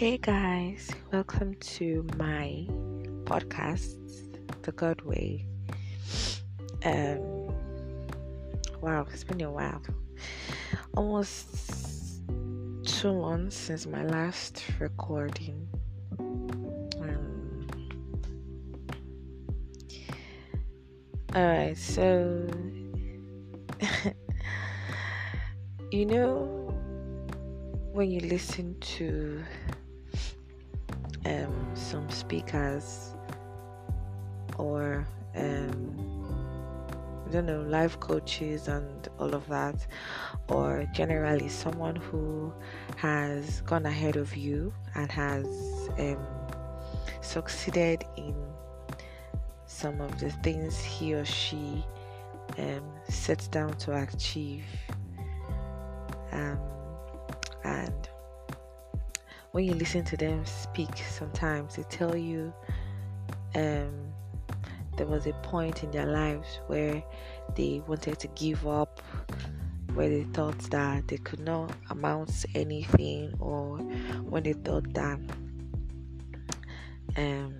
Hey guys, welcome to my podcast, The God Way. Um, wow, it's been a while. Almost two months since my last recording. Um, Alright, so you know when you listen to um, some speakers or um, I don't know life coaches and all of that, or generally someone who has gone ahead of you and has um, succeeded in some of the things he or she um, sets down to achieve. Um, and when you listen to them speak sometimes they tell you um, there was a point in their lives where they wanted to give up where they thought that they could not amount to anything or when they thought that um,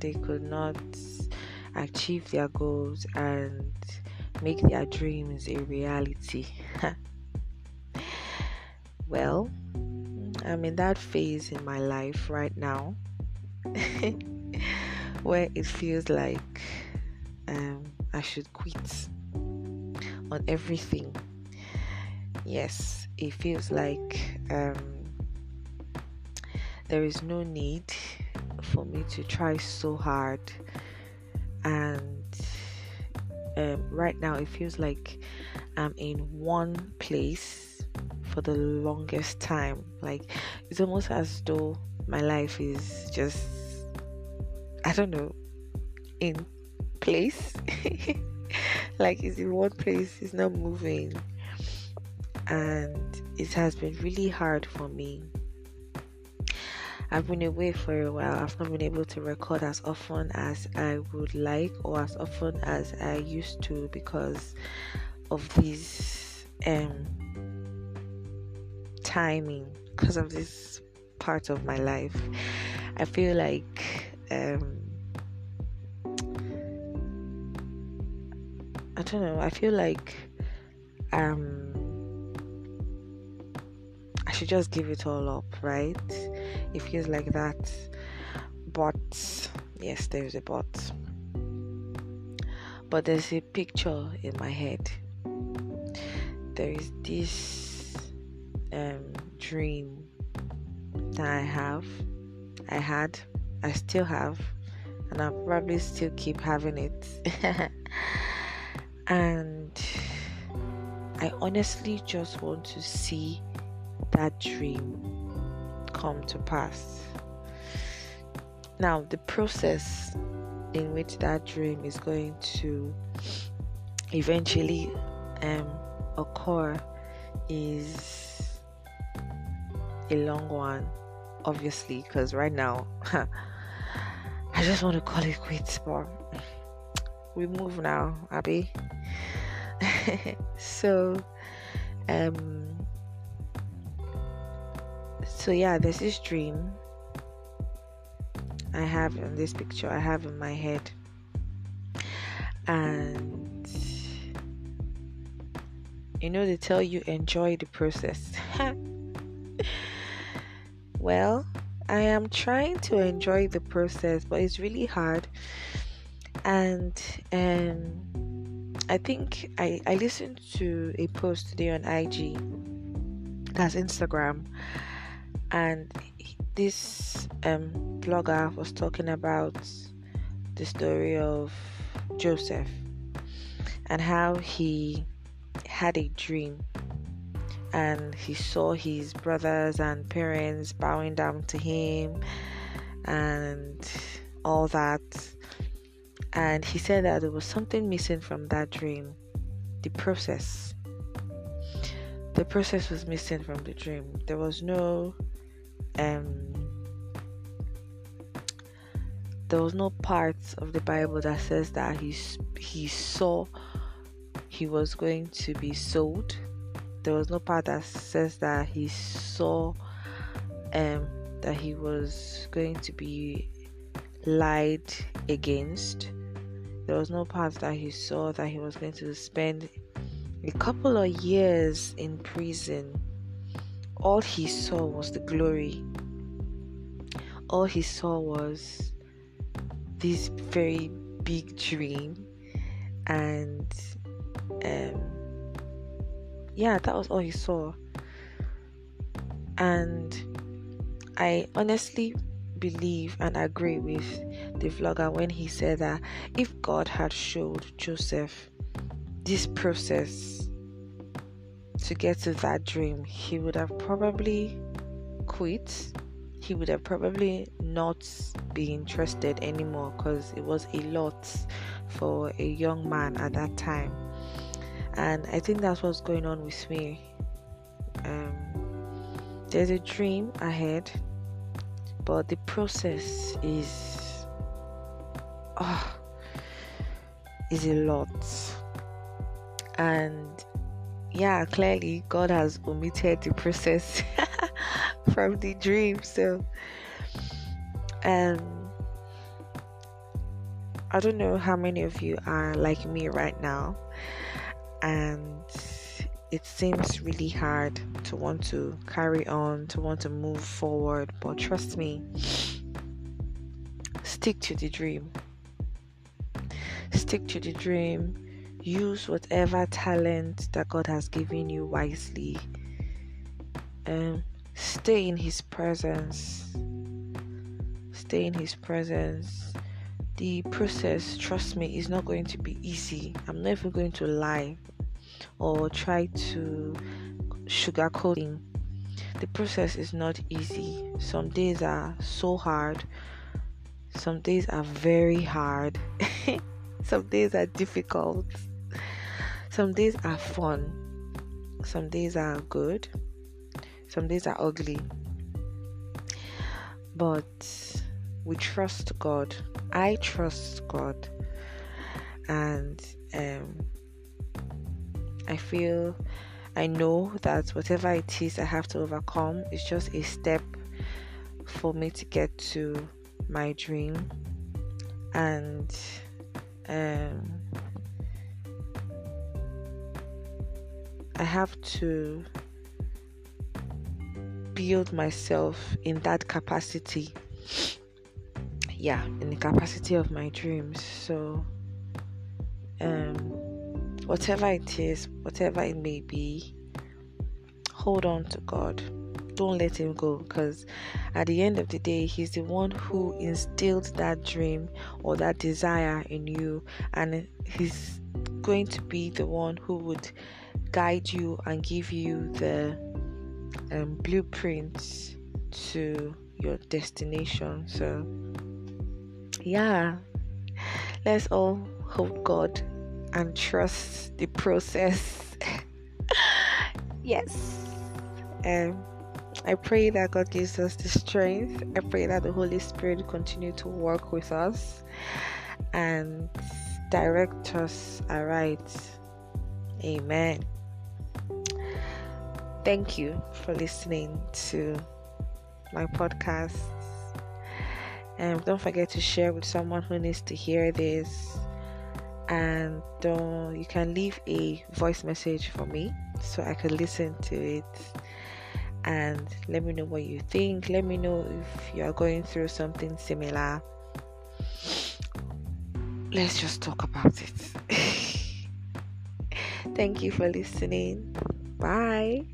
they could not achieve their goals and make their dreams a reality. Well, I'm in that phase in my life right now where it feels like um, I should quit on everything. Yes, it feels like um, there is no need for me to try so hard, and um, right now it feels like I'm in one place for the longest time. Like it's almost as though my life is just I don't know in place. like it's in one place, it's not moving. And it has been really hard for me. I've been away for a while. I've not been able to record as often as I would like or as often as I used to because of these um timing because of this part of my life. I feel like um, I don't know. I feel like um, I should just give it all up, right? It feels like that, but yes, there's a but. But there's a picture in my head. There is this um, dream that I have, I had, I still have, and I'll probably still keep having it. and I honestly just want to see that dream come to pass. Now, the process in which that dream is going to eventually um, occur is a long one, obviously, because right now I just want to call it quits, but we move now, Abby. so, um, so yeah, there's this dream I have in this picture I have in my head, and you know they tell you enjoy the process. Well, I am trying to enjoy the process, but it's really hard. And um, I think I, I listened to a post today on IG, that's Instagram, and this um, blogger was talking about the story of Joseph and how he had a dream and he saw his brothers and parents bowing down to him and all that. And he said that there was something missing from that dream the process. The process was missing from the dream. There was no um there was no part of the Bible that says that he he saw he was going to be sold there was no part that says that he saw um, that he was going to be lied against. There was no part that he saw that he was going to spend a couple of years in prison. All he saw was the glory. All he saw was this very big dream and um yeah that was all he saw and i honestly believe and agree with the vlogger when he said that if god had showed joseph this process to get to that dream he would have probably quit he would have probably not be interested anymore because it was a lot for a young man at that time. And I think that's what's going on with me. Um, there's a dream ahead, but the process is oh, is a lot. And yeah, clearly God has omitted the process from the dream. So, um, I don't know how many of you are like me right now, and it seems really hard to want to carry on, to want to move forward. But trust me, stick to the dream. Stick to the dream. Use whatever talent that God has given you wisely. Um, stay in his presence stay in his presence the process trust me is not going to be easy. I'm never going to lie or try to sugarcoating the process is not easy. Some days are so hard. Some days are very hard. Some days are difficult. Some days are fun. Some days are good. Some days are ugly. But we trust God. I trust God. And um, I feel, I know that whatever it is I have to overcome is just a step for me to get to my dream. And um, I have to build myself in that capacity. Yeah, in the capacity of my dreams. So, um, whatever it is, whatever it may be, hold on to God. Don't let Him go because at the end of the day, He's the one who instilled that dream or that desire in you, and He's going to be the one who would guide you and give you the um, blueprints to your destination. So, yeah, let's all hope God and trust the process. yes. Um, I pray that God gives us the strength. I pray that the Holy Spirit continue to work with us and direct us aright. Amen. Thank you for listening to my podcast. And don't forget to share with someone who needs to hear this. And you can leave a voice message for me so I can listen to it and let me know what you think. Let me know if you are going through something similar. Let's just talk about it. Thank you for listening. Bye.